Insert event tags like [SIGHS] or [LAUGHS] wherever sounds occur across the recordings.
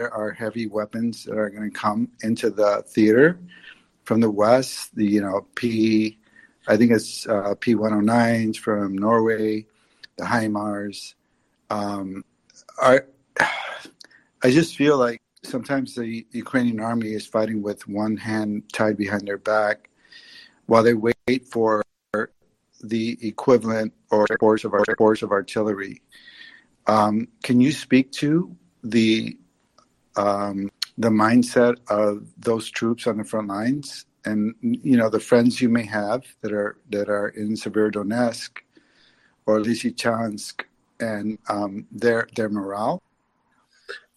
are heavy weapons that are going to come into the theater from the west. The you know P, I think it's uh, P one hundred oh nines from Norway, the HIMARS. Um, are [SIGHS] I just feel like sometimes the Ukrainian army is fighting with one hand tied behind their back while they wait for the equivalent or force of our force of artillery. Um, can you speak to the um, the mindset of those troops on the front lines, and you know the friends you may have that are that are in Severodonetsk or Lysychansk, and um, their their morale?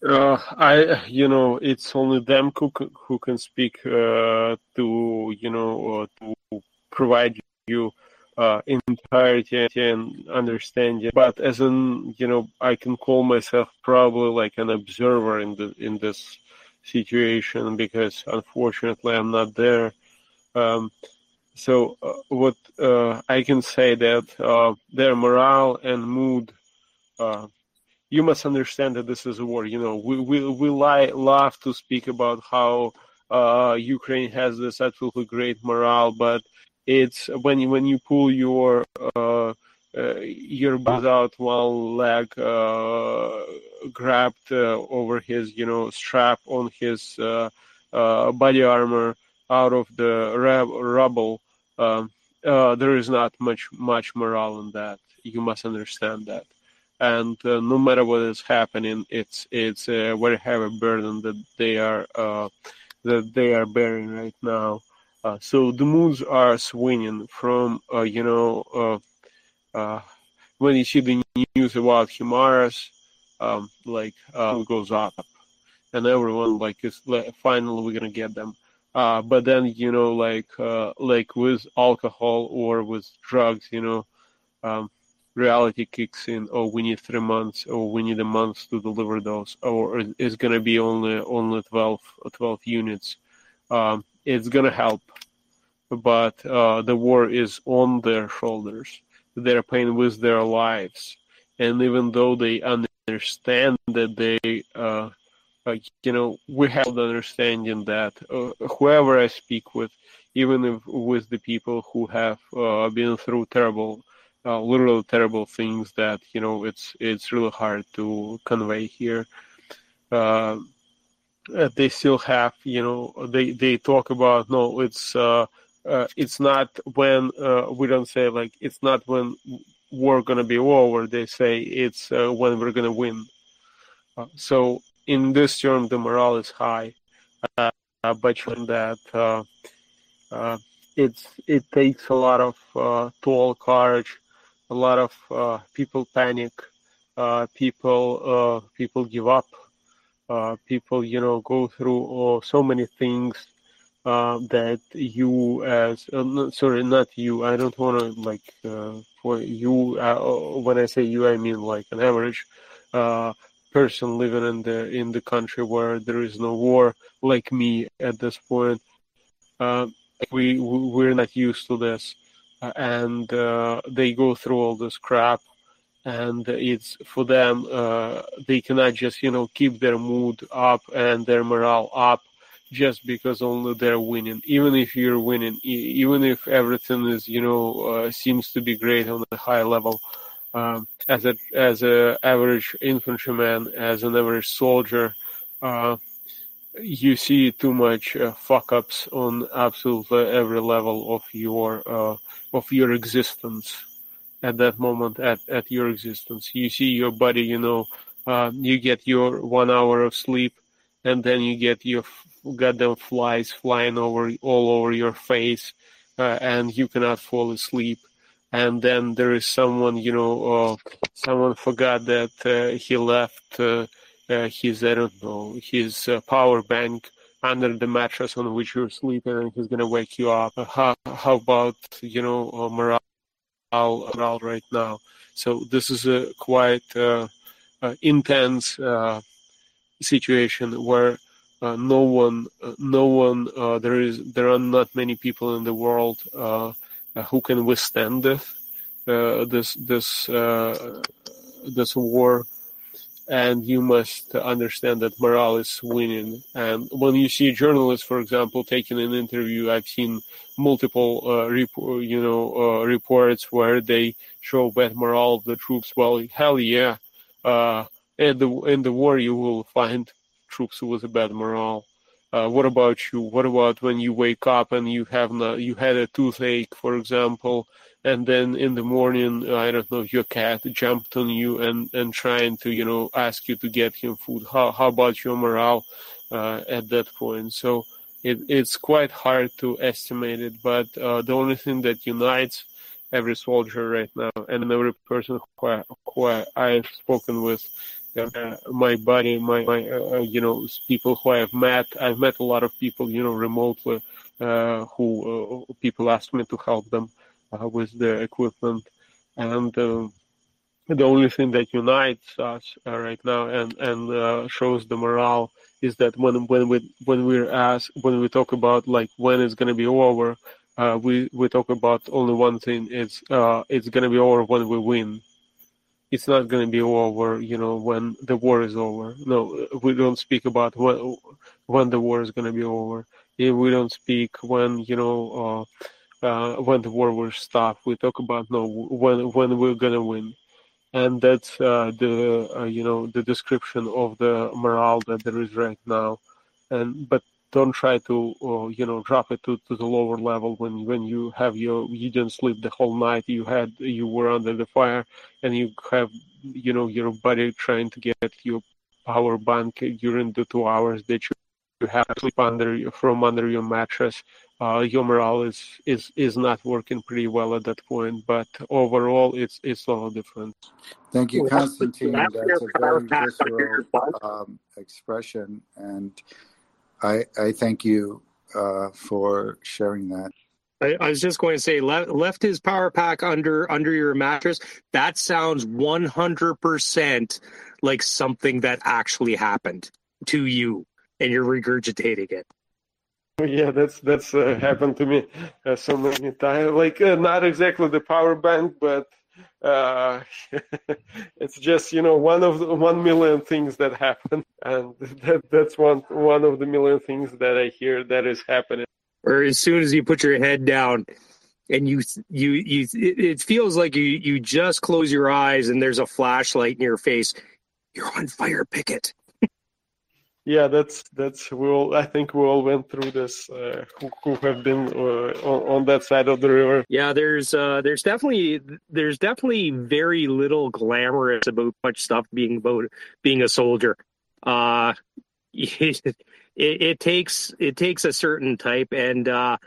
Uh, I, you know, it's only them who who can speak uh, to, you know, uh, to provide you uh, entirety and understanding. But as an, you know, I can call myself probably like an observer in the in this situation because unfortunately I'm not there. Um, so uh, what uh, I can say that their morale and mood you must understand that this is a war. You know, we we we lie, love to speak about how uh, Ukraine has this absolutely great morale, but it's when you when you pull your uh, uh, earbuds out, one leg uh, grabbed uh, over his you know strap on his uh, uh, body armor out of the rubble. Um, uh, there is not much much morale in that. You must understand that and uh, no matter what is happening, it's it's a very heavy burden that they are uh, that they are bearing right now. Uh, so the moods are swinging from uh, you know uh, uh, when you see the news about HIMARS, um, like it goes up, and everyone like is like, finally we're gonna get them. but then you know like like with alcohol or with drugs, you know. Um, reality kicks in oh we need three months or we need a month to deliver those or it's to be only only 12 12 units um, it's to help but uh, the war is on their shoulders they're paying with their lives and even though they understand that they uh, uh, you know we have the understanding that uh, whoever i speak with even if with the people who have uh, been through terrible uh, literal terrible things that you know it's it's really hard to convey here. Uh, they still have you know they they talk about no it's uh, uh it's not when we don't say like it's not when war gonna be over they say it's when we're gonna win. So in this term the morale is high but that uh, uh, it's it takes a lot of uh, toll courage a lot of uh, people panic, uh, people people give up, uh, people you know go through oh, so many things uh, that you as uh, sorry not you I don't want to like for you when I say you I mean like an average person living in the in the country where there is no war like me at this point. we we're not used to this and uh, they go through all this crap and it's for them uh, they cannot just you know keep their mood up and their morale up just because only they're winning. Even if you're winning even if everything is you know uh, seems to be great on a high level um, as a as a average infantryman as an average soldier uh, you see too much uh, fuck ups on absolutely every level of your uh, of your existence at that moment at, at your existence you see your body you know uh, you get your one hour of sleep and then you get your goddamn flies flying over all over your face uh, and you cannot fall asleep and then there is someone you know uh, someone forgot that uh, he left uh, his I don't know his power bank under the mattress on which you're sleeping and he's gonna wake you up. How, how about you know uh, morale, morale right now? So this is a quite uh, uh, intense uh, situation where uh, no one, uh, no one, uh, there is there are not many people in the world who can withstand this this this this war and you must understand that morale is winning. And when you see journalists, for example, taking an interview, I've seen multiple, uh, rep- you know, uh, reports where they show bad morale of the troops. Well, hell yeah, uh, in the in the war you will find troops with a bad morale. Uh, what about you? What about when you wake up and you have not, you had a toothache, for example, and then in the morning i don't know your cat jumped on you and and trying to you know ask you to get him food how how about your morale uh, at that point so it, it's quite hard to estimate it but uh, the only thing that unites every soldier right now and every person who, who i've spoken with uh, my buddy, my, my uh, you know, people who I've met. I've met a lot of people, you know, remotely, uh, who uh, people ask me to help them uh, with the equipment, and uh, the only thing that unites us uh, right now and and shows the morale is that when when we when we're asked when we talk about like when it's to be over, we we talk about only one thing: it's it's to be over when we win it's not going to be over, you know, when the war is over. No, we don't speak about when when the war is going to be over. We don't speak when, you know, uh, uh, when the war will stop. We talk about no when when we're gonna win, and that's uh, the uh, you know the description of the morale that there is right now. And but don't try to uh, you know drop it to, to the lower level when when you have your you didn't sleep the whole night. You had you were under the fire, and you have you know your body trying to get your power bank during the two hours that you you have to sleep under from under your mattress uh, your morale is, is is not working pretty well at that point. But overall, it's it's all different. Thank you, Constantine. That's a very visceral um, expression, and I I thank you uh, for sharing that. I, I, was just going to say, left, left his power pack under under your mattress. That sounds one hundred percent like something that actually happened to you, and you're regurgitating it. yeah that's that's uh, happened to me uh, so many times like uh, not exactly the power bank but uh, [LAUGHS] it's just you know one of the one million things that happen [LAUGHS] and that that's one one of the million things that i hear that is happening. Or as soon as you put your head down and you you you it feels like you you just close your eyes and there's a flashlight in your face. You're on fire picket yeah that's that's we all i think we all went through this uh, who, who have been uh, on, on, that side of the river. Yeah there's uh there's definitely there's definitely very little glamorous about much stuff being about being a soldier. Uh it, [LAUGHS] it, it takes it takes a certain type and uh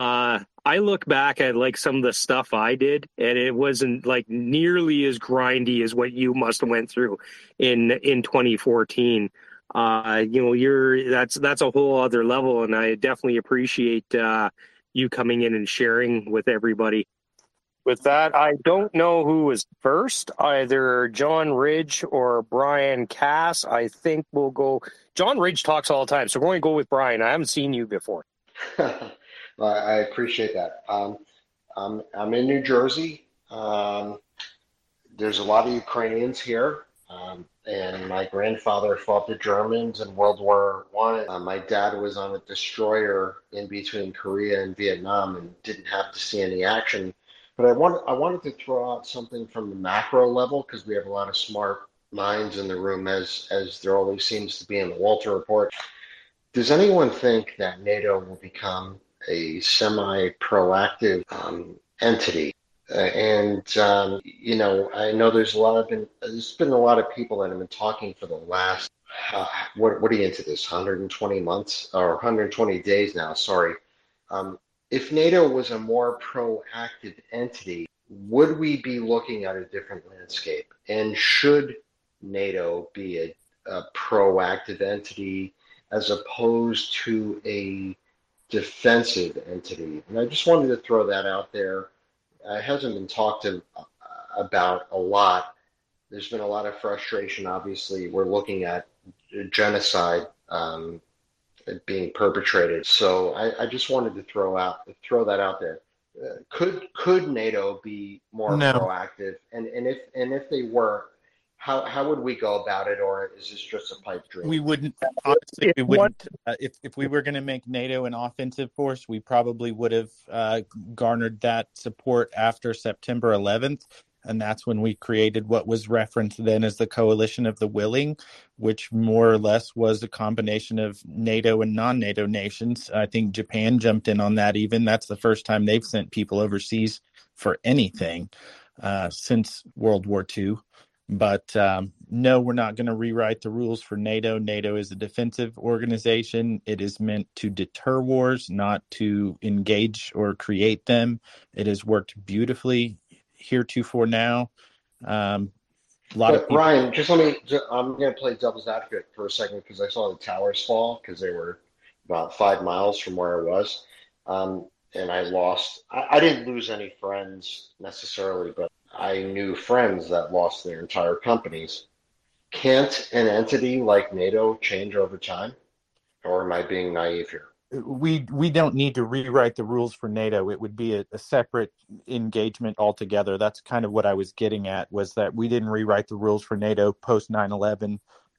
uh I look back at like some of the stuff I did, and it wasn't like nearly as grindy as what you must have went through in in 2014 uh, you know, you're that's that's a whole other level, and I definitely appreciate uh, you coming in and sharing with everybody. With that, I don't know who was first, either John Ridge or Brian Cass. I think we'll go. John Ridge talks all the time, so we're going to go with Brian. I haven't seen you before. [LAUGHS] well, I appreciate that. Um, I'm, I'm in New Jersey. Um, there's a lot of Ukrainians here. Um, and my grandfather fought the Germans in World War One. Uh, my dad was on a destroyer in between Korea and Vietnam and didn't have to see any action. But I wanted I wanted to throw out something from the macro level because we have a lot of smart minds in the room, as as there always seems to be in the Walter Report. Does anyone think that NATO will become a semi-proactive um, entity uh, and um, you know, I know there's a lot of been there's been a lot of people that have been talking for the last uh, what what are you into this 120 months or 120 days now? Sorry. Um, if NATO was a more proactive entity, would we be looking at a different landscape? And should NATO be a, a proactive entity as opposed to a defensive entity? And I just wanted to throw that out there uh, hasn't been talked to, uh, about a lot. There's been a lot of frustration. Obviously, we're looking at genocide um, being perpetrated. So I, I, just wanted to throw out throw that out there. Uh, could could NATO be more no. proactive? And and if and if they were, how how would we go about it, or is this just a pipe dream? We wouldn't honestly. We wouldn't. Uh, if if we were going to make NATO an offensive force, we probably would have uh, garnered that support after September 11th, and that's when we created what was referenced then as the Coalition of the Willing, which more or less was a combination of NATO and non-NATO nations. I think Japan jumped in on that. Even that's the first time they've sent people overseas for anything uh, since World War II. But um, no, we're not going to rewrite the rules for NATO. NATO is a defensive organization. It is meant to deter wars, not to engage or create them. It has worked beautifully heretofore now. Um, a lot but of people- Ryan, just let me. I'm going to play devil's advocate for a second because I saw the towers fall because they were about five miles from where I was, um, and I lost. I, I didn't lose any friends necessarily, but I knew friends that lost their entire companies. Can't an entity like NATO change over time? Or am I being naive here? We we don't need to rewrite the rules for NATO. It would be a, a separate engagement altogether. That's kind of what I was getting at was that we didn't rewrite the rules for NATO post 9/11.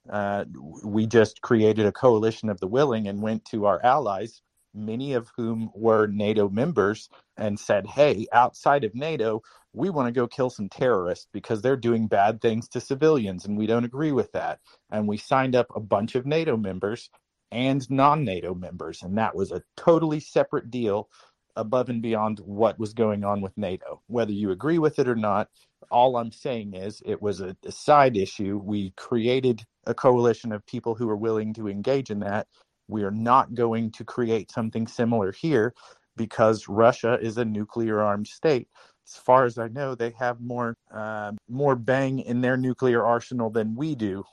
Uh, we just created a coalition of the willing and went to our allies, many of whom were NATO members, and said, "Hey, outside of NATO, we want to go kill some terrorists because they're doing bad things to civilians and we don't agree with that. And we signed up a bunch of NATO members and non NATO members. And that was a totally separate deal above and beyond what was going on with NATO. Whether you agree with it or not, all I'm saying is it was a, a side issue. We created a coalition of people who are willing to engage in that. We are not going to create something similar here because Russia is a nuclear armed state as far as I know, they have more uh, more bang in their nuclear arsenal than we do,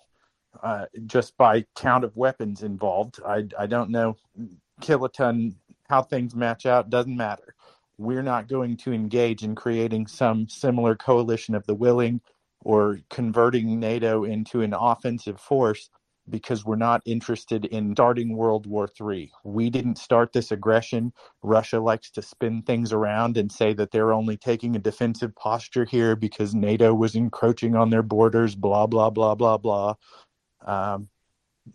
uh, just by count of weapons involved. I I don't know kiloton how things match out doesn't matter. We're not going to engage in creating some similar coalition of the willing or converting NATO into an offensive force because we're not interested in starting World War III. We didn't start this aggression. Russia likes to spin things around and say that they're only taking a defensive posture here because NATO was encroaching on their borders, blah, blah, blah, blah, blah. Um,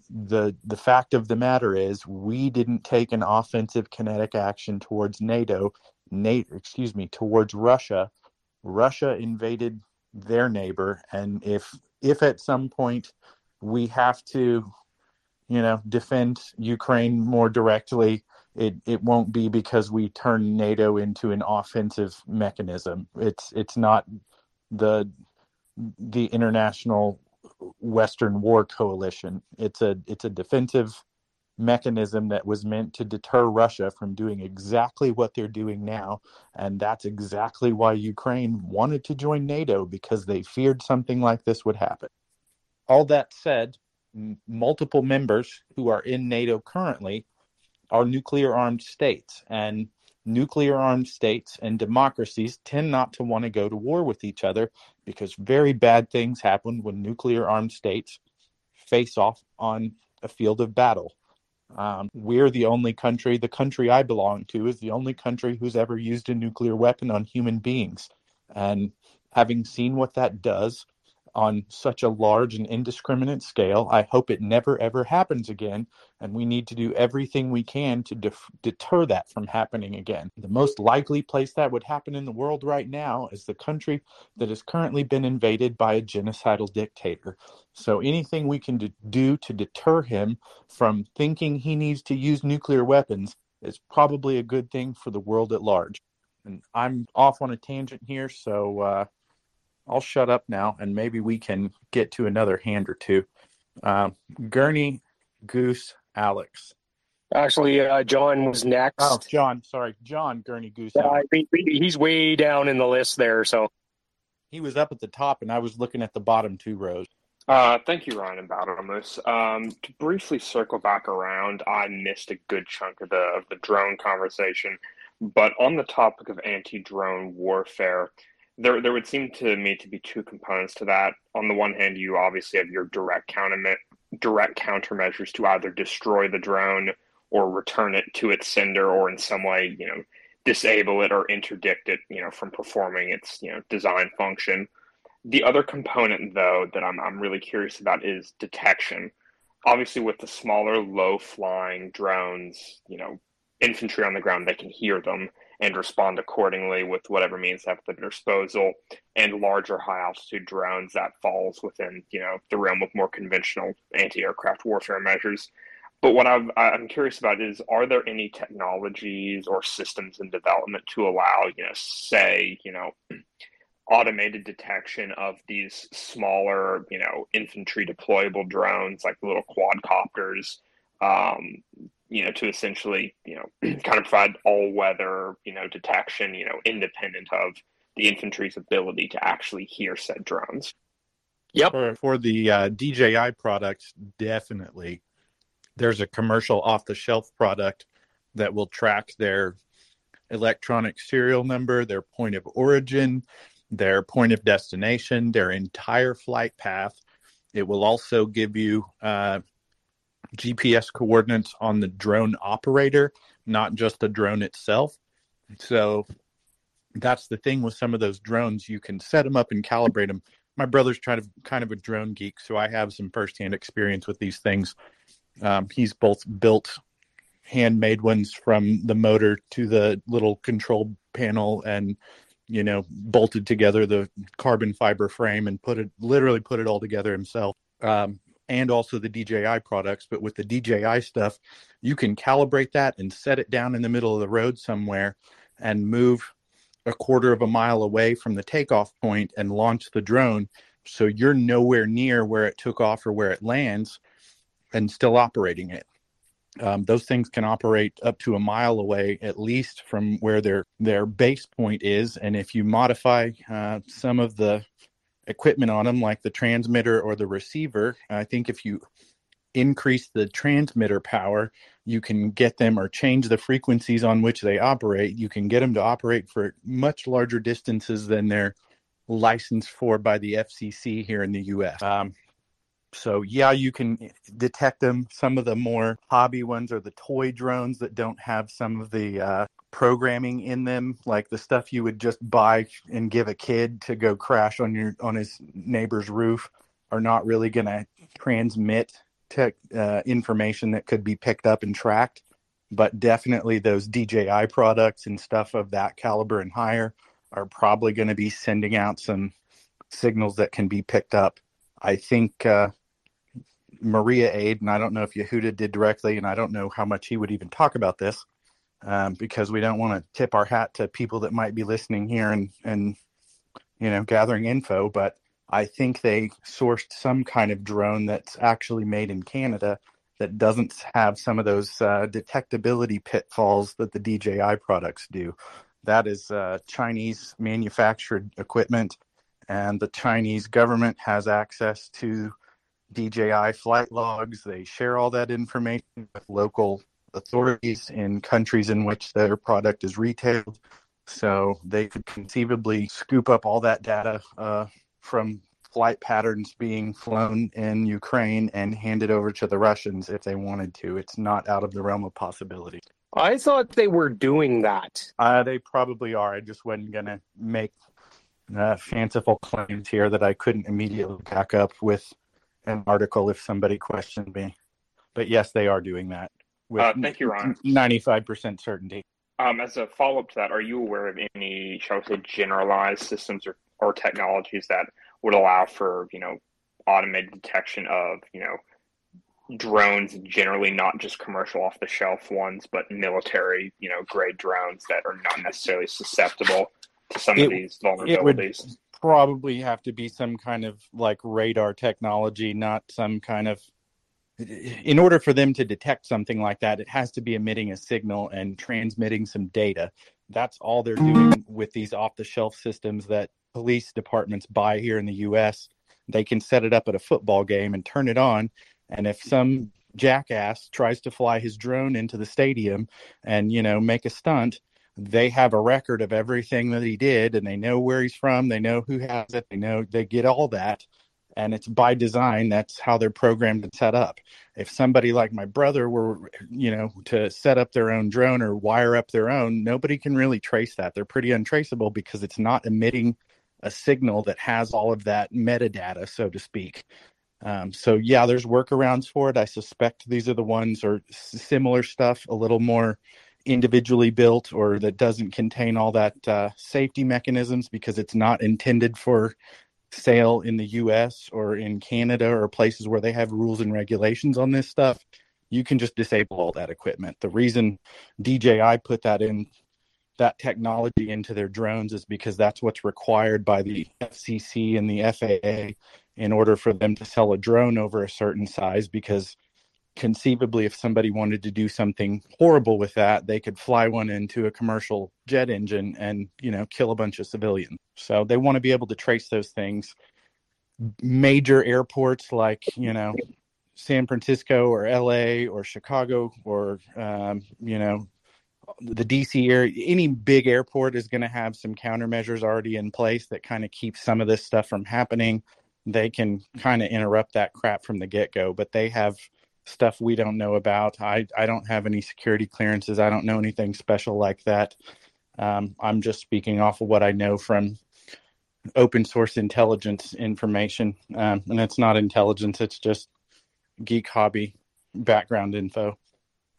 the the fact of the matter is we didn't take an offensive kinetic action towards NATO, NATO excuse me, towards Russia. Russia invaded their neighbor and if if at some point we have to, you know, defend Ukraine more directly. It it won't be because we turn NATO into an offensive mechanism. It's it's not the the international Western war coalition. It's a it's a defensive mechanism that was meant to deter Russia from doing exactly what they're doing now. And that's exactly why Ukraine wanted to join NATO because they feared something like this would happen all that said, m- multiple members who are in NATO currently are nuclear armed states. And nuclear armed states and democracies tend not to want to go to war with each other because very bad things happen when nuclear armed states face off on a field of battle. Um, we're the only country, the country I belong to is the only country who's ever used a nuclear weapon on human beings. And having seen what that does on such a large and indiscriminate scale. I hope it never ever happens again, and we need to do everything we can to def- deter that from happening again. The most likely place that would happen in the world right now is the country that has currently been invaded by a genocidal dictator. So anything we can do to deter him from thinking he needs to use nuclear weapons is probably a good thing for the world at large. And I'm off on a tangent here, so uh, I'll shut up now, and maybe we can get to another hand or two. Uh, Gurney, Goose, Alex. Actually, uh, John was next. Oh, John. Sorry, John Gurney Goose. Uh, he's way down in the list there, so he was up at the top, and I was looking at the bottom two rows. Uh, thank you, Ryan and Baudamus. Um, to briefly circle back around, I missed a good chunk of the of the drone conversation, but on the topic of anti-drone warfare, there there would seem to me to be two components to that. On the one hand, you obviously have your direct counter direct countermeasures to either destroy the drone or return it to its sender, or in some way, you know, disable it or interdict it, you know, from performing its you know design function. the other component, though, that I'm I'm really curious about is detection. Obviously, with the smaller, low-flying drones, you know, infantry on the ground, they can hear them and respond accordingly with whatever means at their disposal. And larger, high-altitude drones that falls within, you know, the realm of more conventional anti-aircraft warfare measures. But what I'm, I'm curious about is, are there any technologies or systems in development to allow, you know, say, you know, automated detection of these smaller, you know, infantry deployable drones like little quadcopters, um, you know, to essentially, you know, [CLEARS THROAT] kind of provide all weather, you know, detection, you know, independent of the infantry's ability to actually hear said drones. Yep. For, for the uh, DJI products, definitely. There's a commercial off the shelf product that will track their electronic serial number, their point of origin, their point of destination, their entire flight path. It will also give you uh, GPS coordinates on the drone operator, not just the drone itself. So that's the thing with some of those drones. You can set them up and calibrate them. My brother's trying to kind of a drone geek, so I have some firsthand experience with these things. Um, he's both built handmade ones from the motor to the little control panel and you know, bolted together the carbon fiber frame and put it literally put it all together himself. Um, and also the DJI products. But with the DJI stuff, you can calibrate that and set it down in the middle of the road somewhere and move a quarter of a mile away from the takeoff point and launch the drone. So you're nowhere near where it took off or where it lands and still operating it. Um, those things can operate up to a mile away, at least from where their their base point is. And if you modify uh, some of the equipment on them, like the transmitter or the receiver, I think if you increase the transmitter power, you can get them or change the frequencies on which they operate. You can get them to operate for much larger distances than they're licensed for by the FCC here in the U.S. Um, so yeah, you can detect them. Some of the more hobby ones are the toy drones that don't have some of the uh, programming in them, like the stuff you would just buy and give a kid to go crash on your on his neighbor's roof, are not really going to transmit tech uh, information that could be picked up and tracked. But definitely those DJI products and stuff of that caliber and higher are probably going to be sending out some signals that can be picked up. I think uh, Mriya Aid, and I don't know if Yehuda did directly, and I don't know how much he would even talk about this um, because we don't want to tip our hat to people that might be listening here and and you know gathering info. But I think they sourced some kind of drone that's actually made in Canada that doesn't have some of those uh, detectability pitfalls that the DJI products do. That is uh, Chinese manufactured equipment, and the Chinese government has access to DJI flight logs. They share all that information with local authorities in countries in which their product is retailed. So they could conceivably scoop up all that data uh, from flight patterns being flown in Ukraine and hand it over to the Russians if they wanted to. It's not out of the realm of possibility. I thought they were doing that. Uh, they probably are. I just wasn't going to make uh, fanciful claims here that I couldn't immediately back up with an article if somebody questioned me. But yes, they are doing that with uh, thank you, Ron. 95% certainty. Um, as a follow up to that, are you aware of any, shall we say, generalized systems or, or technologies that would allow for, you know, automated detection of, you know, drones generally, not just commercial off the shelf ones, but military, you know, grade drones that are not necessarily susceptible to some it, of these vulnerabilities? It would probably have to be some kind of like radar technology, not some kind of. In order for them to detect something like that, it has to be emitting a signal and transmitting some data. That's all they're doing with these off the shelf systems that police departments buy here in the US. They can set it up at a football game and turn it on. And if some jackass tries to fly his drone into the stadium and, you know, make a stunt, they have a record of everything that he did and they know where he's from they know who has it they know they get all that and it's by design that's how they're programmed and set up if somebody like my brother were you know to set up their own drone or wire up their own nobody can really trace that they're pretty untraceable because it's not emitting a signal that has all of that metadata, so to speak. Um, so yeah, there's workarounds for it. I suspect these are the ones or similar stuff, a little more individually built or that doesn't contain all that uh, safety mechanisms because it's not intended for sale in the US or in Canada or places where they have rules and regulations on this stuff. You can just disable all that equipment. The reason DJI put that in that technology into their drones is because that's what's required by the FCC and the FAA in order for them to sell a drone over a certain size because conceivably if somebody wanted to do something horrible with that they could fly one into a commercial jet engine and you know kill a bunch of civilians. So they want to be able to trace those things. Major airports like you know san francisco or la or chicago or um, you know the dc area any big airport is going to have some countermeasures already in place that kind of keep some of this stuff from happening. They can kind of interrupt that crap from the get-go but they have stuff we don't know about i i don't have any security clearances i don't know anything special like that um, i'm just speaking off of what i know from open source intelligence information um, and it's not intelligence it's just geek hobby background info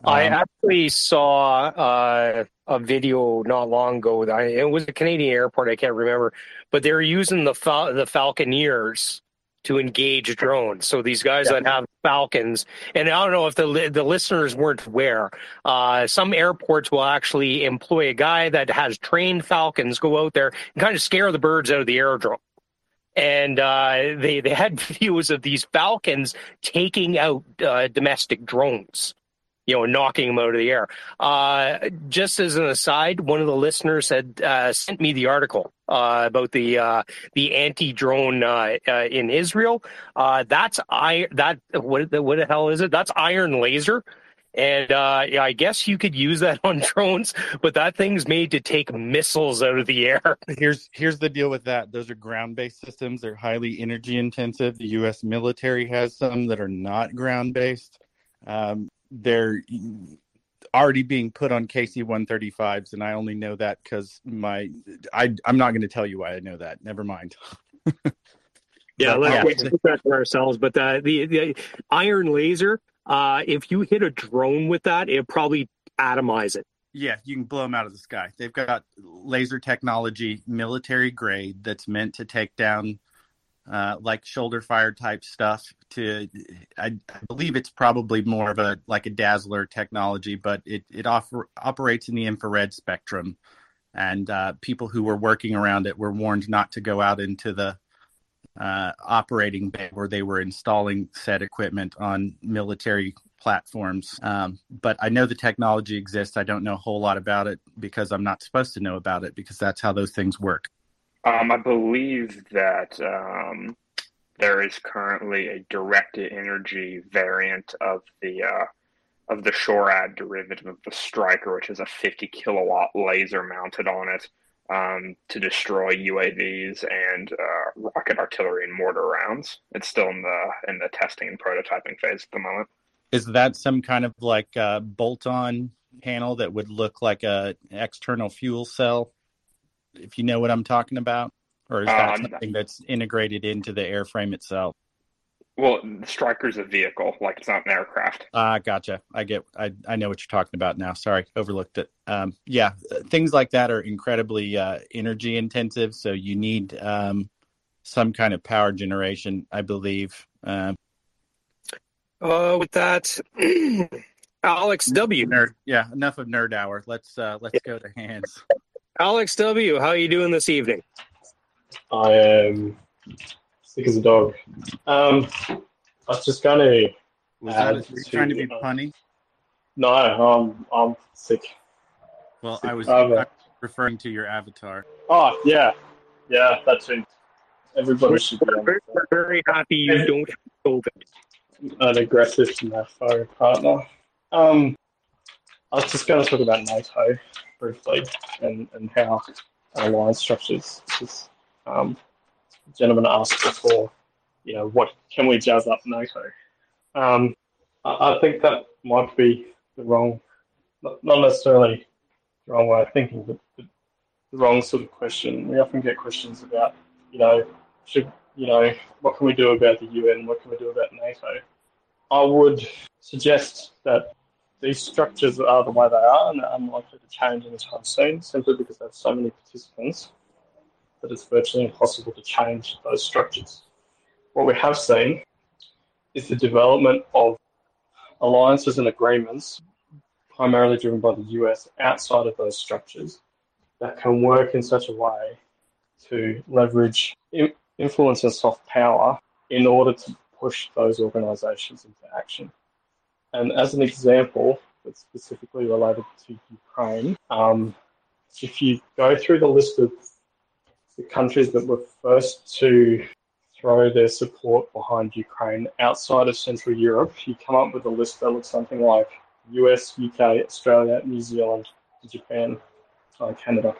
um, I actually saw uh, a video not long ago. That I, it was a Canadian airport. I can't remember, but they were using the Fal- the Falconeers to engage drones. So these guys yeah. that have Falcons, and I don't know if the the listeners weren't aware, uh, some airports will actually employ a guy that has trained Falcons go out there and kind of scare the birds out of the aerodrome. And uh, they they had [LAUGHS] videos of these Falcons taking out uh, domestic drones you know, knocking them out of the air. Uh, just as an aside, one of the listeners had uh, sent me the article uh, about the uh, the anti drone uh, uh, in Israel. that's I that what what the hell is it? That's iron laser. And yeah, I guess you could use that [LAUGHS] on drones, but that thing's made to take missiles out of the air. [LAUGHS] Here's here's the deal with that. Those are ground-based systems. They're highly energy intensive. The U.S. military has some that are not ground-based. Um, they're already being put on KC 135s, and I only know that because my I I'm not going to tell you why I know that. Never mind. [LAUGHS] yeah, let's yeah. that for ourselves. But the, the the iron laser, uh, if you hit a drone with that, it probably atomize it. Yeah, you can blow them out of the sky. They've got laser technology, military grade, that's meant to take down uh, like shoulder fire type stuff to I, I, believe it's probably more of a like a dazzler technology but it it offer, operates in the infrared spectrum. And uh, people who were working around it were warned not to go out into the uh, operating bay where they were installing said equipment on military platforms. Um, but i know the technology exists. I don't know a whole lot about it because i'm not supposed to know about it because that's how those things work um, I believe that um, there is currently a directed energy variant of the uh, of the SHORAD derivative of the Stryker, which is a 50 kilowatt laser mounted on it um, to destroy UAVs and uh, rocket artillery and mortar rounds. It's still in the in the testing and prototyping phase at the moment. Is that some kind of like a bolt-on panel that would look like a external fuel cell? If you know what I'm talking about, or is that um, something that's integrated into the airframe itself? Well, the Stryker's a vehicle, like it's not an aircraft. Ah, uh, gotcha. I get. I I know what you're talking about now. Sorry, overlooked it. Um, yeah, things like that are incredibly uh, energy intensive, so you need um, some kind of power generation, I believe. Uh, uh with that, [CLEARS THROAT] Alex W. Nerd, yeah, enough of nerd hour. Let's uh, let's go to hands. Alex W., how are you doing this evening? I am sick as a dog. Um, I was just going to. Was to, trying to be uh, punny? No, I'm I'm sick. Well, sick. I was um, referring to your avatar. Oh yeah, yeah, that's it. Everybody we're, should be. We're, we're very happy you don't have COVID. An aggressive fire partner. Um, I was just going to talk about NATO briefly and, and how an alliance structures. Because, um, gentleman asked before, you know, what can we jazz up NATO? Um, I, I, think that might be the wrong, not, necessarily the wrong way of thinking, but the wrong sort of question. We often get questions about you know, should you know, what can we do about the UN? What can we do about NATO? I would suggest that these structures are the way they are and they're unlikely to change anytime soon, simply because there's so many participants that it's virtually impossible to change those structures. What we have seen is the development of alliances and agreements, primarily driven by the US, outside of those structures that can work in such a way to leverage influence and soft power in order to push those organizations into action. And as an example, that's specifically related to Ukraine, um, if you go through the list of the countries that were first to throw their support behind Ukraine outside of Central Europe, you come up with a list that looks something like US, UK, Australia, New Zealand, Japan, uh, Canada,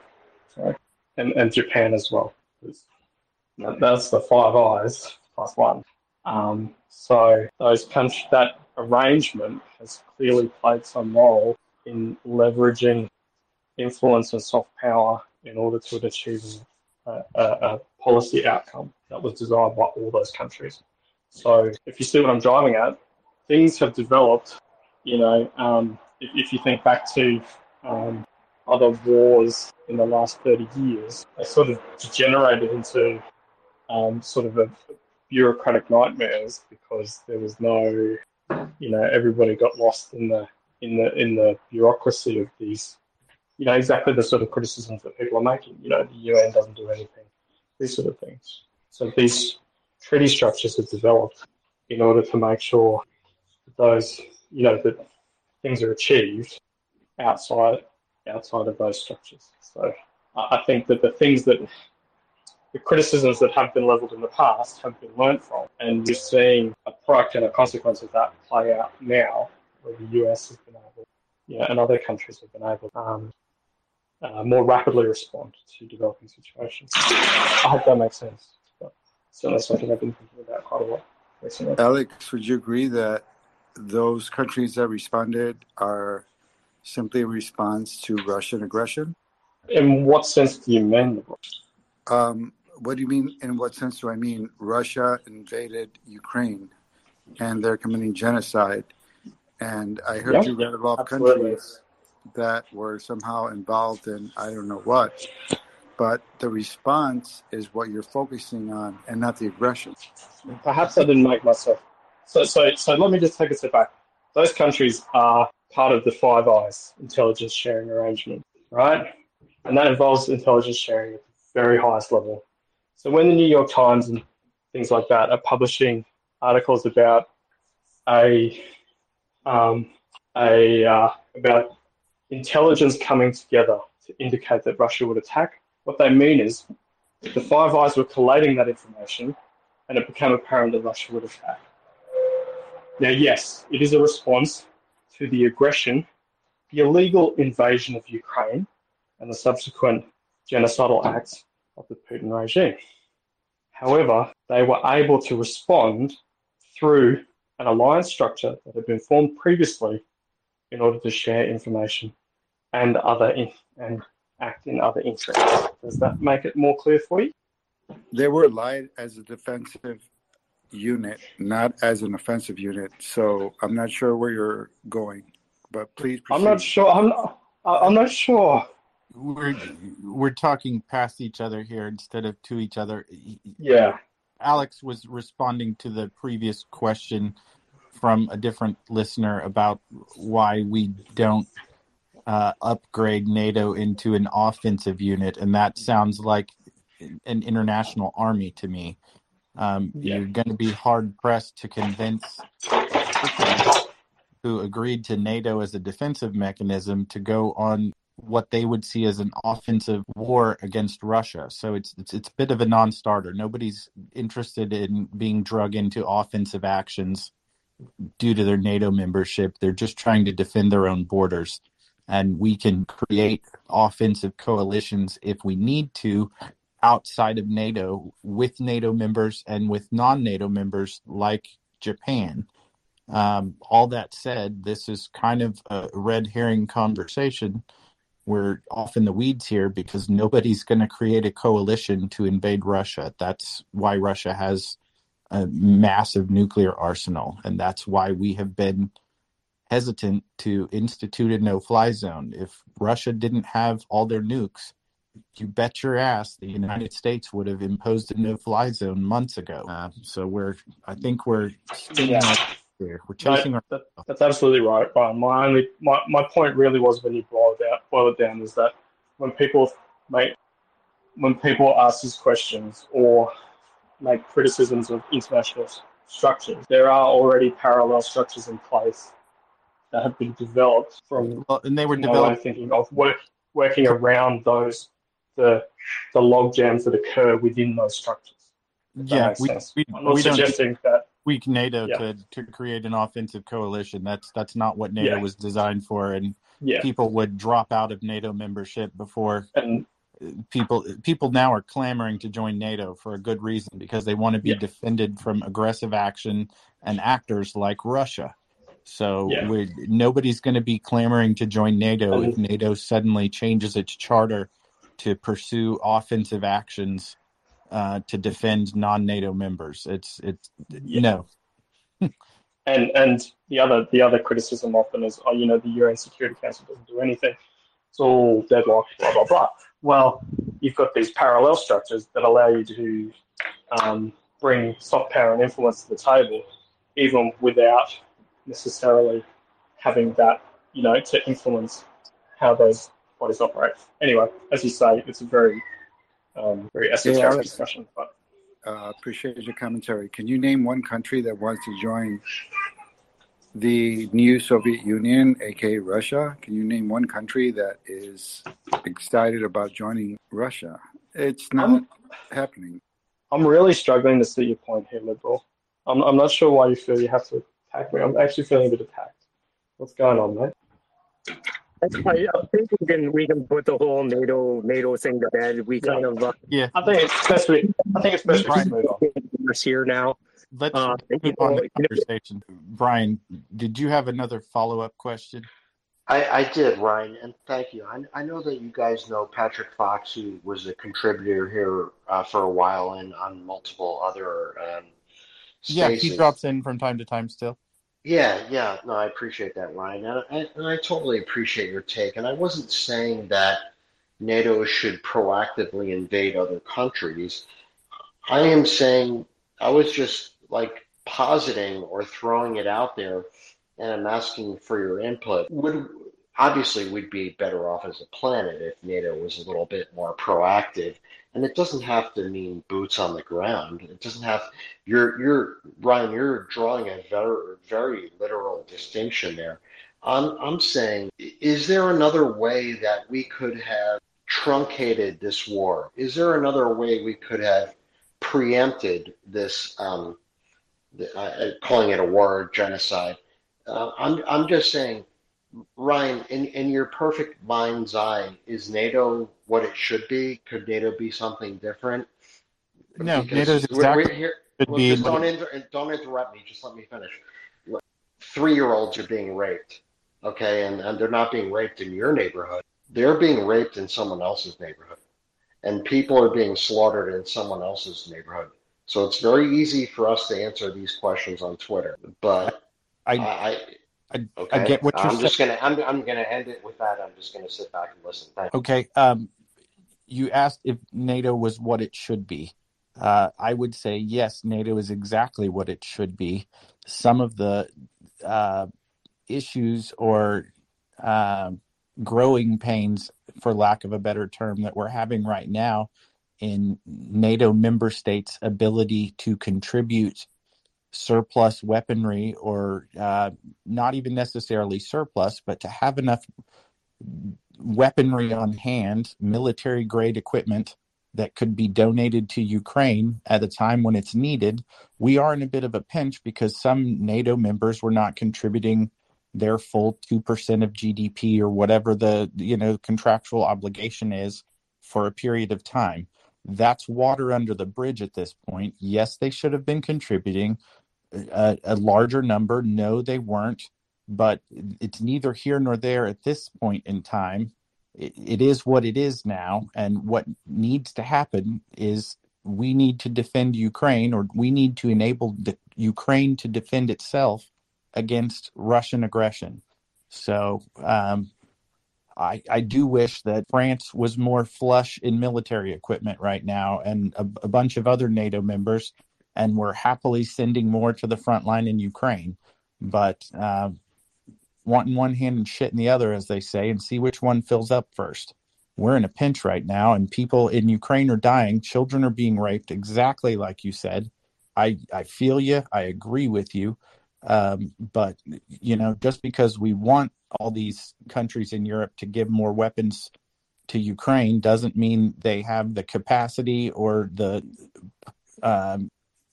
sorry, and, and Japan as well that's the Five Eyes plus one. Um, so those countries, that arrangement has clearly played some role in leveraging influence and soft power in order to achieve a, a, a policy outcome that was desired by all those countries. So if you see what I'm driving at, things have developed. You know, um, if, if, you think back to um, other wars in the last 30 years, they sort of degenerated into um, sort of a bureaucratic nightmares because there was no, you know, everybody got lost in the in the in the bureaucracy of these, you know, exactly the sort of criticisms that people are making. You know, the UN doesn't do anything, these sort of things. So these treaty structures have developed in order to make sure that those, you know, that things are achieved outside outside of those structures. So I think that the things that the criticisms that have been levelled in the past have been learnt from. And you're seeing a product and a consequence of that play out now, where the US has been able, yeah, and other countries have been able to um, uh, more rapidly respond to developing situations. I hope that makes sense. But certainly something I've been thinking about quite a lot recently. Alex, would you agree that those countries that responded are simply a response to Russian aggression? In what sense do you mean? Um, what do you mean? In what sense do I mean? Russia invaded Ukraine, and they're committing genocide. And I heard you read about absolutely. countries that were somehow involved in I don't know what, but the response is what you're focusing on, and not the aggression. Perhaps I didn't make myself. So, so, so let me just take a step back. Those countries are part of the Five Eyes intelligence sharing arrangement, right? And that involves intelligence sharing at the very highest level. So when the New York Times and things like that are publishing articles about a um, a uh, about intelligence coming together to indicate that Russia would attack, what they mean is the Five Eyes were collating that information, and it became apparent that Russia would attack. Now, yes, it is a response to the aggression, the illegal invasion of Ukraine, and the subsequent genocidal acts of the Putin regime. However, they were able to respond through an alliance structure that had been formed previously in order to share information and other in, and act in other interests. Does that make it more clear for you? They were allied as a defensive unit, not as an offensive unit. So I'm not sure where you're going, but please. Proceed. I'm not sure. I'm not, I'm not sure we're we're talking past each other here instead of to each other. Yeah. Alex was responding to the previous question from a different listener about why we don't uh, upgrade NATO into an offensive unit, and that sounds like an international army to me. Um, yeah. You're going to be hard pressed to convince who agreed to NATO as a defensive mechanism to go on what they would see as an offensive war against Russia. So it's it's it's a bit of a non-starter. Nobody's interested in being drug into offensive actions due to their NATO membership. They're just trying to defend their own borders. And we can create offensive coalitions if we need to outside of NATO with NATO members and with non NATO members like Japan. Um, all that said, this is kind of a red herring conversation we're off in the weeds here because nobody's going to create a coalition to invade Russia. That's why Russia has a massive nuclear arsenal, and that's why we have been hesitant to institute a no-fly zone. If Russia didn't have all their nukes, you bet your ass the United States would have imposed a no-fly zone months ago. Uh, so we're, I think we're Yeah. We're chasing our. That, that's absolutely right, Brian. My only my, my point really was when you boil it down boil it down is that when people make when people ask these questions or make criticisms of international structures, there are already parallel structures in place that have been developed from Well, and they were developed. thinking of work, working around those the the log jams that occur within those structures. Yeah, we, we, I'm not we suggesting that tweak NATO Yeah. to, to create an offensive coalition. That's that's not what NATO Yeah. was designed for, and yeah, people would drop out of NATO membership before and people people now are clamoring to join NATO for a good reason because they want to be defended from aggressive action and actors like Russia. So we nobody's going to be clamoring to join NATO if NATO suddenly changes its charter to pursue offensive actions uh, to defend non-NATO members. It's it's Yeah. no. [LAUGHS] and and the other the other criticism often is, oh, you know, the UN Security Council doesn't do anything. It's all deadlocked, blah blah blah. Well, you've got these parallel structures that allow you to um, bring soft power and influence to the table, even without necessarily having that, you know, to influence how those bodies operate. Anyway, as you say, it's a very um, very esoteric Alex. discussion, but Uh, appreciate your commentary. Can you name one country that wants to join the new Soviet Union, aka Russia? Can you name one country that is excited about joining Russia? It's not I'm- happening. I'm really struggling to see your point here, liberal. I'm, I'm not sure why you feel you have to attack me. I'm actually feeling a bit attacked. What's going on, mate? I, I think we can we can put the whole NATO NATO thing to bed. We kind of uh, I think it's best we. I think it's best we just move on. we're here now. Let's Uh, move you on know, the you know- conversation. Brian, did you have another follow-up question? I, I did, Ryan, and thank you. I, I know that you guys know Patrick Fox, who was a contributor here uh, for a while and on multiple other um, Yeah, he drops in from time to time still. Yeah, yeah, no, I appreciate that, Ryan, and I, and I totally appreciate your take. And I wasn't saying that NATO should proactively invade other countries. I am saying I was just like positing or throwing it out there, and I'm asking for your input. Would obviously we'd be better off as a planet if NATO was a little bit more proactive, and it doesn't have to mean boots on the ground. It doesn't have you're you're Ryan, you're drawing a very very literal distinction there. I'm I'm saying, is there another way that we could have truncated this war? Is there another way we could have preempted this? Um, the, uh, calling it a war, genocide. Uh, I'm I'm just saying, Ryan, in in your perfect mind's eye, is NATO what it should be? Could NATO be something different? No, Because NATO's we're- exactly we're here- well, be just don't inter- don't interrupt me. Just let me finish. Three-year-olds are being raped, okay, and, and they're not being raped in your neighborhood. They're being raped in someone else's neighborhood, and people are being slaughtered in someone else's neighborhood. So it's very easy for us to answer these questions on Twitter, but I, I, I I, okay, I get what you're I'm saying. just gonna I'm I'm gonna end it with that. I'm just gonna sit back and listen. Thank. Okay. Um, you asked if NATO was what it should be. Uh, I would say yes, NATO is exactly what it should be. Some of the uh, issues or uh, growing pains, for lack of a better term, that we're having right now in NATO member states' ability to contribute surplus weaponry or uh, not even necessarily surplus, but to have enough weaponry on hand, military grade equipment that could be donated to Ukraine at a time when it's needed, we are in a bit of a pinch because some NATO members were not contributing their full 2% of GDP or whatever the you know contractual obligation is for a period of time. That's water under the bridge at this point. Yes, they should have been contributing a, a larger number. No, they weren't but it's neither here nor there at this point in time. it, it is what it is now. And what needs to happen is we need to defend Ukraine or we need to enable the Ukraine to defend itself against Russian aggression. So um, I, I do wish that France was more flush in military equipment right now and a, a bunch of other NATO members, and we're happily sending more to the front line in Ukraine. But uh, wanting one hand and shit in the other, as they say, and see which one fills up first. We're in a pinch right now, and people in Ukraine are dying. Children are being raped, exactly like you said. I, I feel you. I agree with you. Um, but, you know, just because we want all these countries in Europe to give more weapons to Ukraine doesn't mean they have the capacity or the um,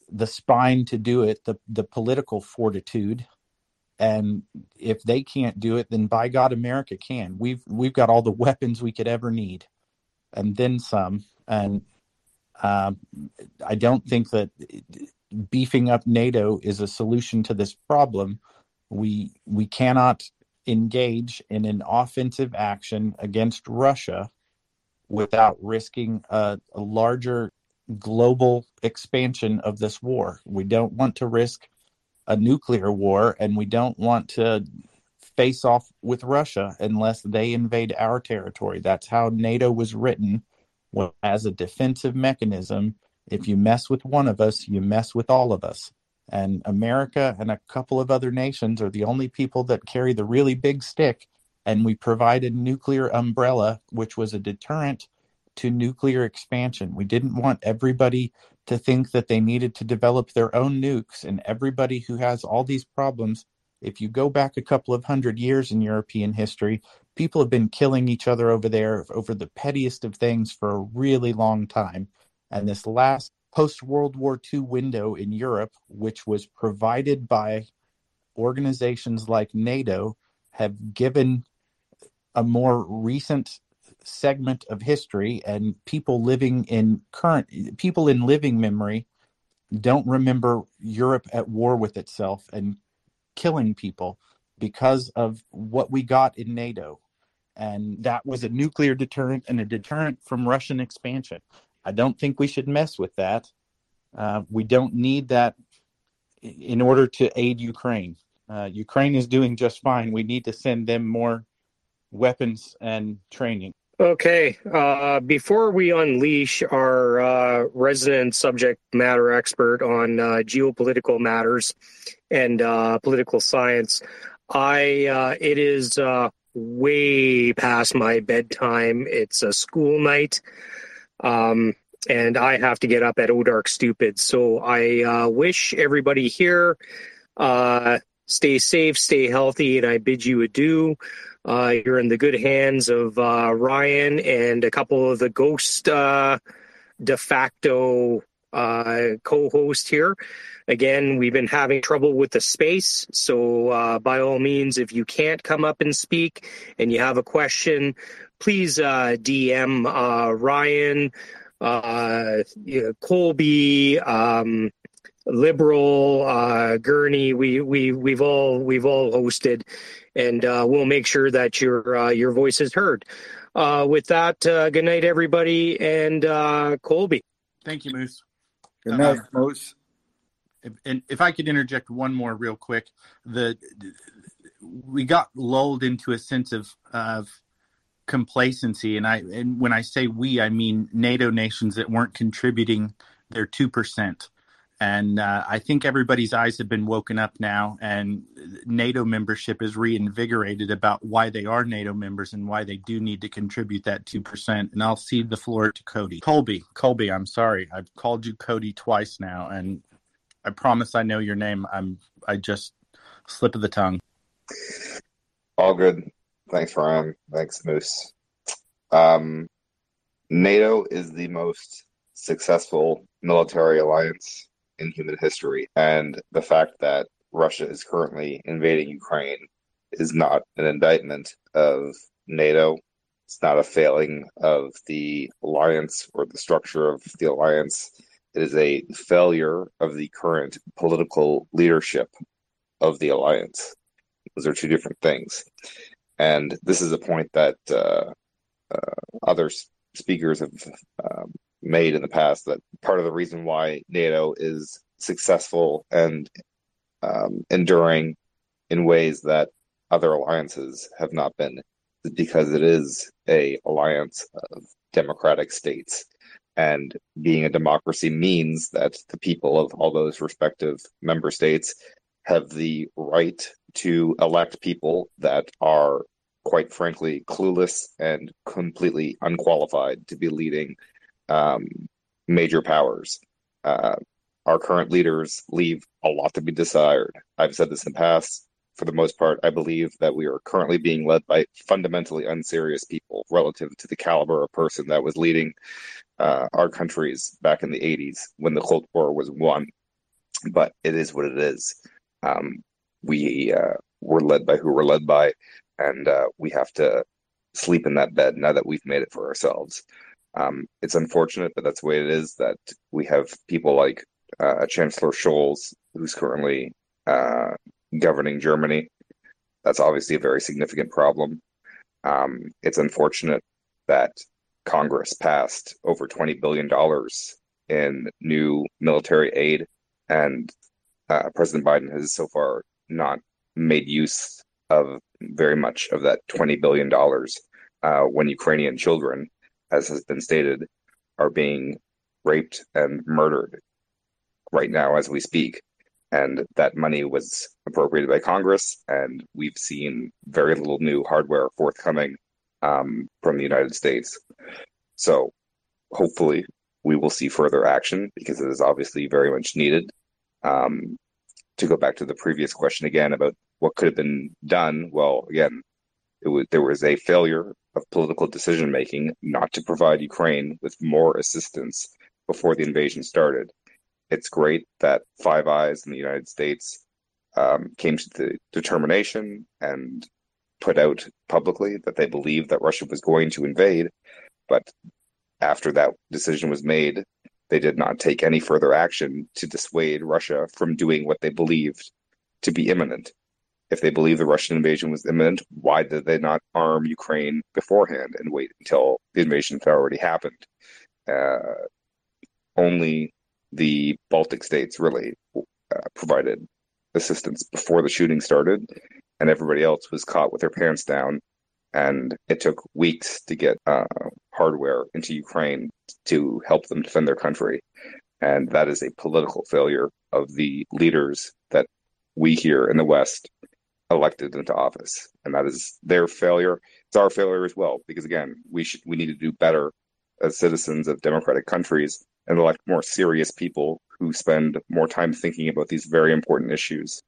the spine to do it, the the political fortitude. And if they can't do it then by god america can. We've we've got all the weapons we could ever need and then some. And uh, i don't think that beefing up nato is a solution to this problem. We we cannot engage in an offensive action against russia without risking a, a larger global expansion of this war we don't want to risk a nuclear war, and we don't want to face off with Russia unless they invade our territory. That's how NATO was written as a defensive mechanism. If you mess with one of us, you mess with all of us. And America and a couple of other nations are the only people that carry the really big stick. And we provided nuclear umbrella, which was a deterrent to nuclear expansion. We didn't want everybody to think that they needed to develop their own nukes and everybody who has all these problems if you go back a couple of hundred years in european history people have been killing each other over there over the pettiest of things for a really long time and this last post world war ii window in europe which was provided by organizations like nato have given a more recent segment of history and people living in current people in living memory don't remember Europe at war with itself and killing people because of what we got in NATO. And that was a nuclear deterrent and a deterrent from Russian expansion. I don't think we should mess with that. Uh, we don't need that in order to aid Ukraine. Uh, Ukraine is doing just fine. We need to send them more weapons and training. Okay, uh, before we unleash our uh, resident subject matter expert on uh, geopolitical matters and uh, political science, I uh, it is uh, way past my bedtime. It's a school night, um, and I have to get up at O Dark Stupid. So I uh, wish everybody here uh, stay safe, stay healthy, and I bid you adieu. Uh, you're in the good hands of uh, Ryan and a couple of the ghost uh, de facto uh, co-host here. Again, we've been having trouble with the space, so uh, by all means, if you can't come up and speak and you have a question, please uh, DM Ryan, you know, Colby. Um, liberal uh, gurney we we we've all we've all hosted and uh, we'll make sure that your uh, your voice is heard. Uh, with that, uh, good night, everybody, and uh, Colby. Thank you, Moose. Good night, Moose. If, and if I could interject one more real quick, the we got lulled into a sense of of complacency, and I and when I say we, I mean NATO nations that weren't contributing their two percent and uh, I think everybody's eyes have been woken up now, and NATO membership is reinvigorated about why they are NATO members and why they do need to contribute that 2%. And I'll cede the floor to Cody. Colby, Colby, I'm sorry. I've called you Cody twice now, and I promise I know your name. I'm, I just slip of the tongue. All good. Thanks, Ryan. Thanks, Moose. Um, NATO is the most successful military alliance in human history. And the fact that Russia is currently invading Ukraine is not an indictment of NATO. It's not a failing of the alliance or the structure of the alliance. It is a failure of the current political leadership of the alliance. Those are two different things. And this is a point that uh, uh, other speakers have um, made in the past that part of the reason why NATO is successful and um, enduring in ways that other alliances have not been is because it is a alliance of democratic states. And being a democracy means that the people of all those respective member states have the right to elect people that are quite frankly clueless and completely unqualified to be leading um, major powers. Uh, our current leaders leave a lot to be desired. I've said this in the past. For the most part, I believe that we are currently being led by fundamentally unserious people relative to the caliber of person that was leading uh, our countries back in the 80s when the Cold War was won. But it is what it is. Um, we uh, were led by who we're led by, and uh, we have to sleep in that bed now that we've made it for ourselves. Um, it's unfortunate, but that's the way it is. That we have people like uh, Chancellor Scholz, who's currently uh, governing Germany. That's obviously a very significant problem. Um, it's unfortunate that Congress passed over $20 billion in new military aid, and uh, President Biden has so far not made use of very much of that $20 billion uh, when Ukrainian children, as has been stated, are being raped and murdered right now as we speak. And that money was appropriated by Congress, and we've seen very little new hardware forthcoming um, from the United States. So hopefully we will see further action because it is obviously very much needed. Um, to go back to the previous question again about what could have been done, well, again, it was, there was a failure of political decision making not to provide Ukraine with more assistance before the invasion started. It's great that Five Eyes in the United States um, came to the determination and put out publicly that they believed that Russia was going to invade. But after that decision was made, they did not take any further action to dissuade Russia from doing what they believed to be imminent. If they believed the Russian invasion was imminent, why did they not arm Ukraine beforehand and wait until the invasion had already happened? Uh, only the Baltic states really uh, provided assistance before the shooting started, and everybody else was caught with their pants down. And it took weeks to get uh, hardware into Ukraine to help them defend their country. And that is a political failure of the leaders that we here in the West elected into office. And that is their failure. It's our failure as well, because again, we should we need to do better as citizens of democratic countries and elect more serious people who spend more time thinking about these very important issues.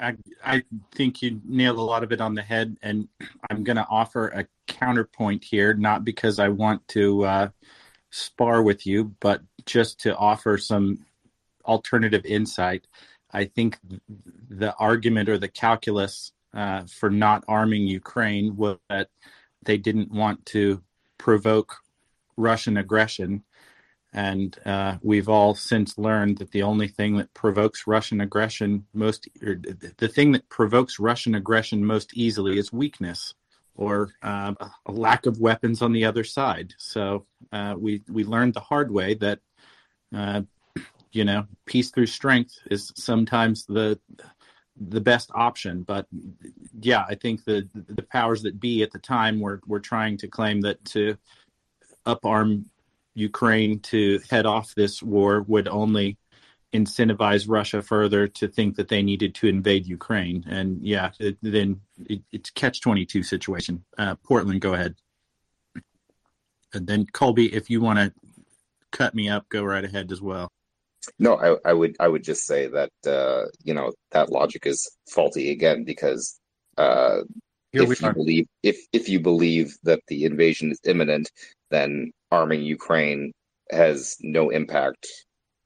I, I think you nailed a lot of it on the head, and I'm going to offer a counterpoint here, not because I want to uh, spar with you, but just to offer some alternative insight. I think the argument or the calculus uh, for not arming Ukraine was that they didn't want to provoke Russian aggression and uh, we've all since learned that the only thing that provokes Russian aggression most, the thing that provokes Russian aggression most easily is weakness or uh, a lack of weapons on the other side. So uh, we we learned the hard way that uh, you know peace through strength is sometimes the the best option. But yeah, I think the the powers that be at the time were were trying to claim that to uparm Ukraine to head off this war would only incentivize Russia further to think that they needed to invade Ukraine. And yeah, it, then it, it's catch twenty two situation. Uh, Portland, go ahead. And then Colby, if you want to cut me up, go right ahead as well. No, I, I would I would just say that uh, you know that logic is faulty again because uh, if you are. believe if if you believe that the invasion is imminent, then arming Ukraine has no impact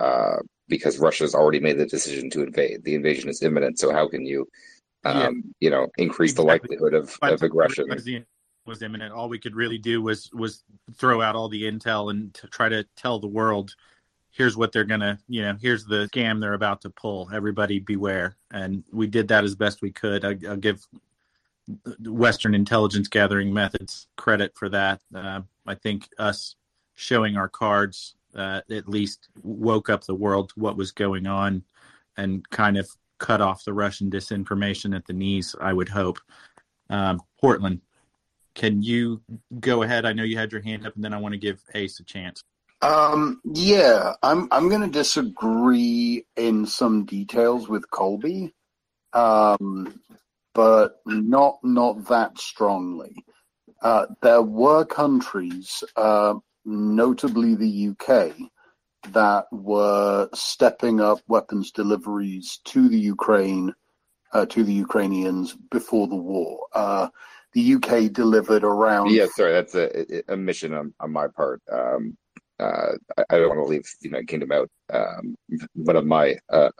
uh, because Russia's already made the decision to invade. The invasion is imminent, so how can you, um, yeah. you know, increase exactly. the likelihood of, of aggression? Was imminent. All we could really do was was throw out all the intel and to try to tell the world, here's what they're gonna, you know, here's the scam they're about to pull. Everybody beware. And we did that as best we could. I, I'll give Western intelligence gathering methods credit for that. Uh, I think us showing our cards uh, at least woke up the world to what was going on and kind of cut off the Russian disinformation at the knees, I would hope. Um, Portland, can you go ahead? I know you had your hand up, and then I want to give Ace a chance. Um, yeah, I'm I'm going to disagree in some details with Colby, um, but not not that strongly. Uh, there were countries, uh, notably the UK, that were stepping up weapons deliveries to the Ukraine, uh, to the Ukrainians before the war. Uh, the UK delivered around. Yeah, sorry, that's a, a mission on, on my part. Um, uh, I, I, don't want to leave the United Kingdom out. Um, one of my uh,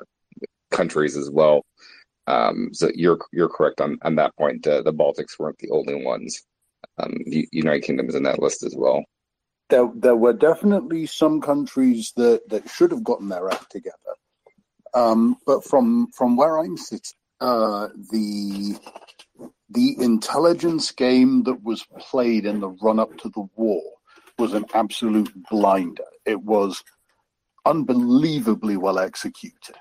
countries as well. Um, so you're you're correct on on that point. Uh, the Baltics weren't the only ones. Um, the United Kingdom is in that list as well. There, there were definitely some countries that, that should have gotten their act together. Um, but from from where I'm sitting, uh, the the intelligence game that was played in the run up to the war was an absolute blinder. It was unbelievably well executed.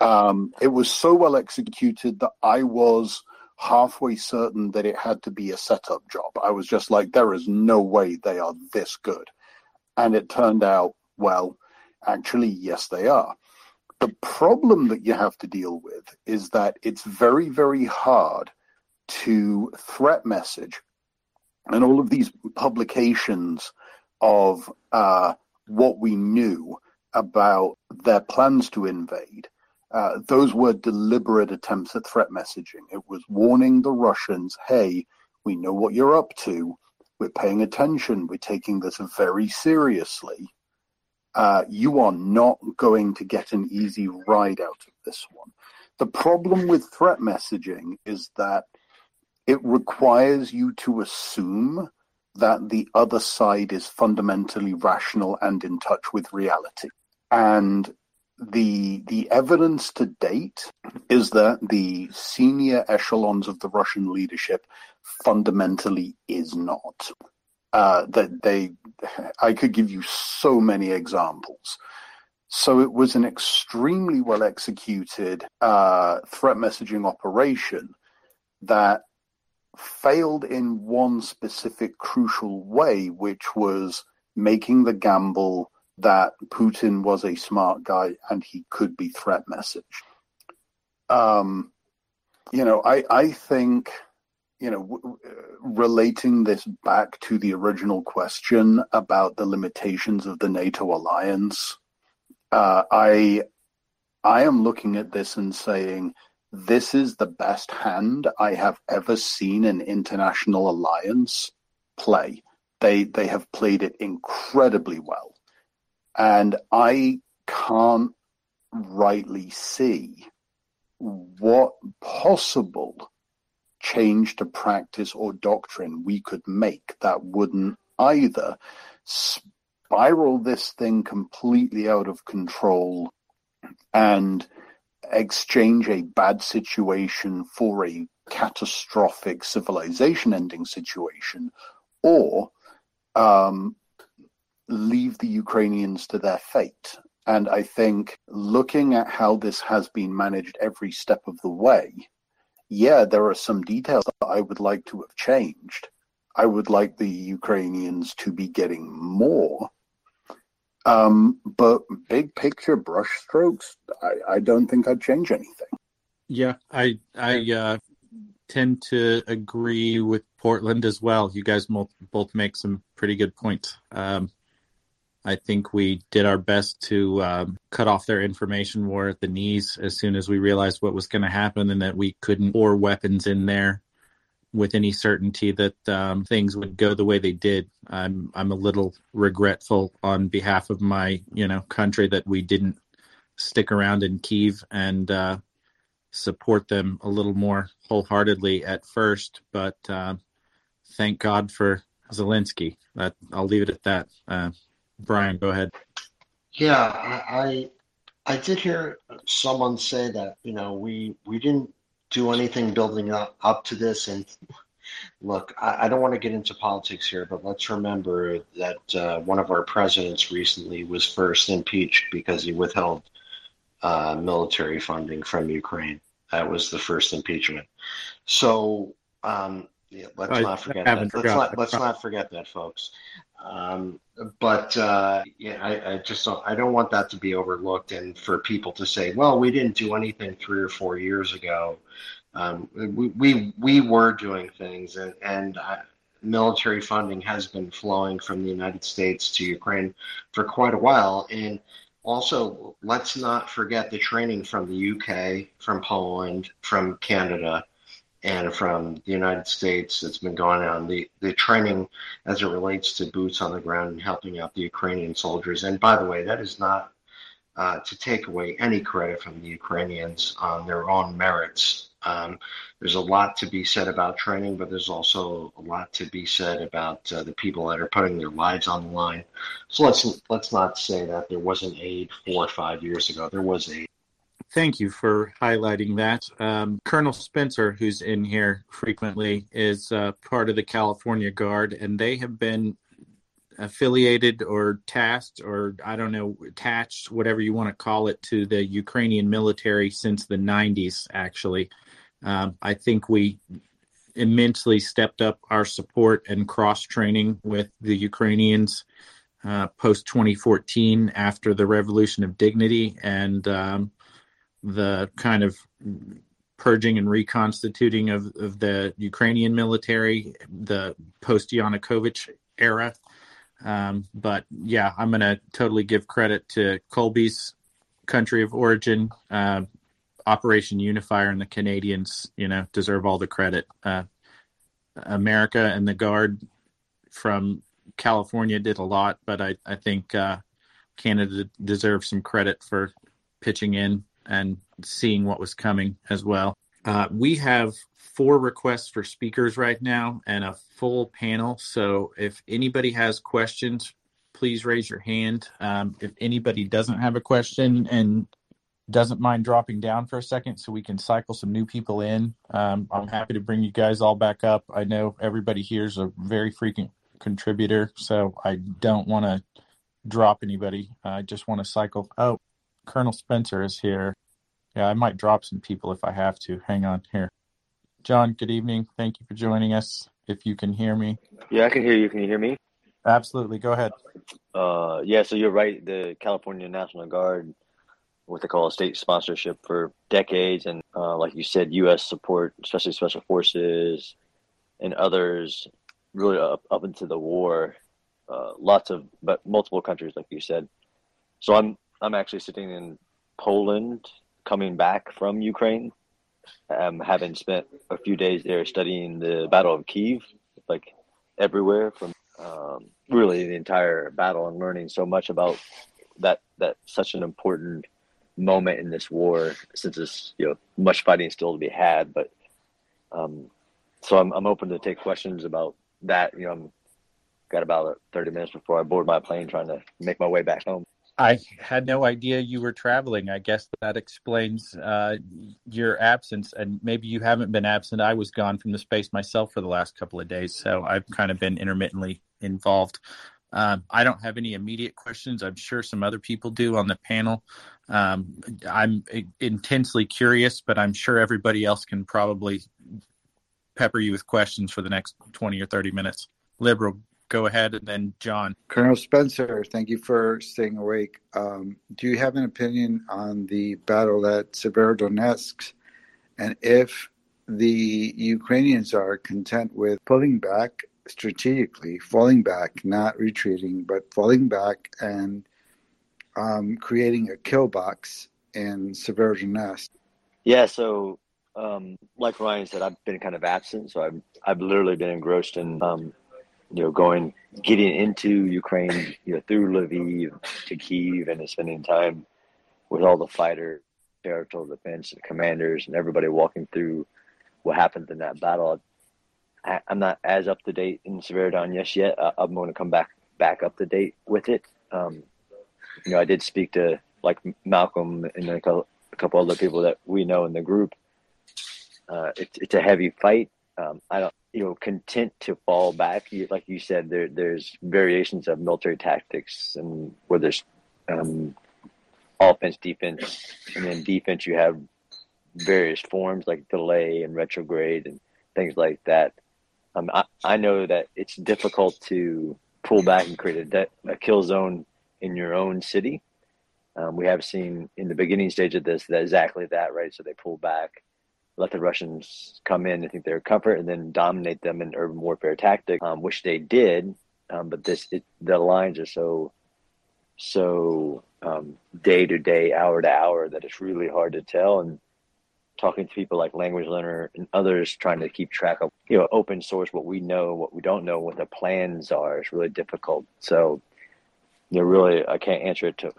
Um, it was so well executed that I was halfway certain that it had to be a setup job. I was just like, there is no way they are this good. And it turned out, well, actually, yes, they are. The problem that you have to deal with is that it's very, very hard to threat message and all of these publications of uh, what we knew about their plans to invade, uh, those were deliberate attempts at threat messaging. It was warning the Russians, hey, we know what you're up to. We're paying attention. We're taking this very seriously. Uh, you are not going to get an easy ride out of this one. The problem with threat messaging is that it requires you to assume that the other side is fundamentally rational and in touch with reality. And the the evidence to date is that the senior echelons of the Russian leadership fundamentally is not. Uh, that they, I could give you so many examples. So it was an extremely well executed uh, threat messaging operation that failed in one specific crucial way, which was making the gamble that Putin was a smart guy and he could be threat message. Um, you know, I, I think, you know, w- relating this back to the original question about the limitations of the NATO alliance, uh, I, I am looking at this and saying, this is the best hand I have ever seen an international alliance play. They they have played it incredibly well, and I can't rightly see what possible change to practice or doctrine we could make that wouldn't either spiral this thing completely out of control and exchange a bad situation for a catastrophic civilization ending situation or um, leave the Ukrainians to their fate. And I think looking at how this has been managed every step of the way, yeah, there are some details that I would like to have changed. I would like the Ukrainians to be getting more um, but big picture brushstrokes, I, I don't think I'd change anything. Yeah, I I uh, tend to agree with Portland as well. You guys both make some pretty good points. Um, I think we did our best to um, cut off their information war at the knees as soon as we realized what was going to happen and that we couldn't pour weapons in there with any certainty that um, things would go the way they did. I'm I'm a little regretful on behalf of my you know country that we didn't stick around in Kiev and uh, support them a little more wholeheartedly at first. But uh, thank God for Zelensky. That I'll leave it at that. Uh, Brian, go ahead. Yeah, I, I did hear someone say that you know we we didn't do anything building up, up to this. And look, I, I don't want to get into politics here, but let's remember that uh, one of our presidents recently was first impeached because he withheld uh, military funding from Ukraine. That was the first impeachment. So um, yeah, let's I not forget that. Let's not, let's not forget that, folks. Um, but uh, yeah, I, I just don't, I don't want that to be overlooked, and for people to say, "Well, we didn't do anything three or four years ago." Um, we, we we were doing things, and and uh, military funding has been flowing from the United States to Ukraine for quite a while, and also let's not forget the training from the UK, from Poland, from Canada and from the United States that's been going on, the, the training as it relates to boots on the ground and helping out the Ukrainian soldiers. And by the way, that is not uh, to take away any credit from the Ukrainians on their own merits. Um, there's a lot to be said about training, but there's also a lot to be said about uh, the people that are putting their lives on the line. So let's let's not say that there wasn't aid four or five years ago. There was aid. Thank you for highlighting that. Um, Colonel Spencer, who's in here frequently, is uh, part of the California Guard, and they have been affiliated or tasked, or I don't know, attached, whatever you want to call it, to the Ukrainian military since the 90s, actually. Um, I think we immensely stepped up our support and cross training with the Ukrainians uh, post 2014 after the Revolution of Dignity. And um, the kind of purging and reconstituting of, of the Ukrainian military, the post Yanukovych era. Um, but yeah, I'm going to totally give credit to Colby's country of origin, uh, Operation Unifier, and the Canadians. You know, deserve all the credit. Uh, America and the Guard from California did a lot, but I I think uh, Canada deserves some credit for pitching in and seeing what was coming as well. Uh, we have four requests for speakers right now and a full panel. So if anybody has questions, please raise your hand. Um, if anybody doesn't have a question and doesn't mind dropping down for a second so we can cycle some new people in, um, I'm happy to bring you guys all back up. I know everybody here is a very frequent contributor, so I don't want to drop anybody. I just want to cycle. Oh, Colonel Spencer is here. Yeah, I might drop some people if I have to. Hang on here. John, good evening. Thank you for joining us. If you can hear me. Yeah, I can hear you. Can you hear me? Absolutely. Go ahead. Uh, yeah, so you're right. The California National Guard, what they call a state sponsorship for decades, and uh, like you said, U.S. support, especially Special Forces and others, really up, up into the war. Uh, lots of, but multiple countries, like you said. So I'm I'm actually sitting in Poland, coming back from Ukraine, um, having spent a few days there studying the Battle of Kiev, like everywhere from um, really the entire battle and learning so much about that that such an important moment in this war since there's you know much fighting still to be had but um, so I'm, I'm open to take questions about that. You know I'm got about 30 minutes before I board my plane trying to make my way back home I had no idea you were traveling. I guess that explains uh, your absence, and maybe you haven't been absent. I was gone from the space myself for the last couple of days, so I've kind of been intermittently involved. Um, I don't have any immediate questions. I'm sure some other people do on the panel. Um, I'm intensely curious, but I'm sure everybody else can probably pepper you with questions for the next 20 or 30 minutes. Liberal, go ahead, and then John. Colonel Spencer, thank you for staying awake. Um, do you have an opinion on the battle at Severodonetsk, and if the Ukrainians are content with pulling back strategically, falling back, not retreating, but falling back and um, creating a kill box in Severodonetsk? Yeah, so um, like Ryan said, I've been kind of absent, so I've I've literally been engrossed in um, you know, going, getting into Ukraine, you know, through Lviv to Kiev and spending time with all the fighter, territorial defense and commanders and everybody walking through what happened in that battle. I, am not as up to date in Severodonetsk yet. I'm going to come back back up to date with it. Um, you know, I did speak to like Malcolm and a couple, a couple other people that we know in the group, uh, it's it's a heavy fight. Um, I don't, you know, content to fall back. You, like you said, there there's variations of military tactics, and where there's um, offense, defense, and then defense. You have various forms like delay and retrograde and things like that. Um, I, I know that it's difficult to pull back and create a, de- a kill zone in your own city. Um, we have seen in the beginning stage of this that exactly that, right? So they pull back, let the Russians come in and think they're comfort, and then dominate them in urban warfare tactic, um, which they did. Um, but this, it, the lines are so, so um, day to day, hour to hour that it's really hard to tell. And talking to people like Language Learner and others trying to keep track of, you know, open source, what we know, what we don't know, what the plans are is really difficult. So, you know, really, I can't answer it to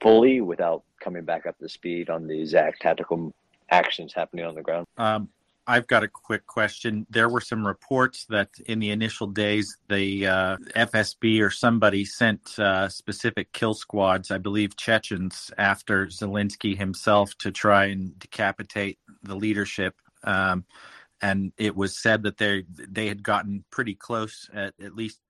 fully without coming back up to speed on the exact tactical actions happening on the ground. Um, I've got a quick question. There were some reports that in the initial days, the uh, FSB or somebody sent uh, specific kill squads, I believe Chechens, after Zelensky himself to try and decapitate the leadership. Um, and it was said that they they had gotten pretty close, at, at least